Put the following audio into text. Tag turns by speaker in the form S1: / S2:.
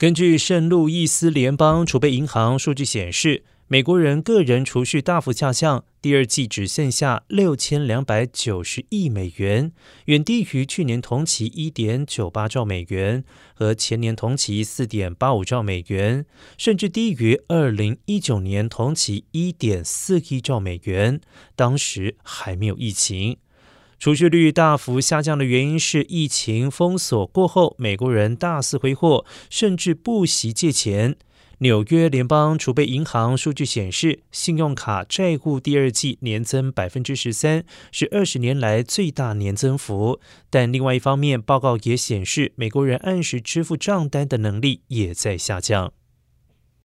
S1: 根据圣路易斯联邦储备银行数据显示，美国人个人储蓄大幅下降，第二季只剩下六千两百九十亿美元，远低于去年同期一点九八兆美元和前年同期四点八五兆美元，甚至低于二零一九年同期一点四亿兆美元，当时还没有疫情。储蓄率大幅下降的原因是疫情封锁过后，美国人大肆挥霍，甚至不惜借钱。纽约联邦储备银行数据显示，信用卡债务第二季年增百分之十三，是二十年来最大年增幅。但另外一方面，报告也显示，美国人按时支付账单的能力也在下降。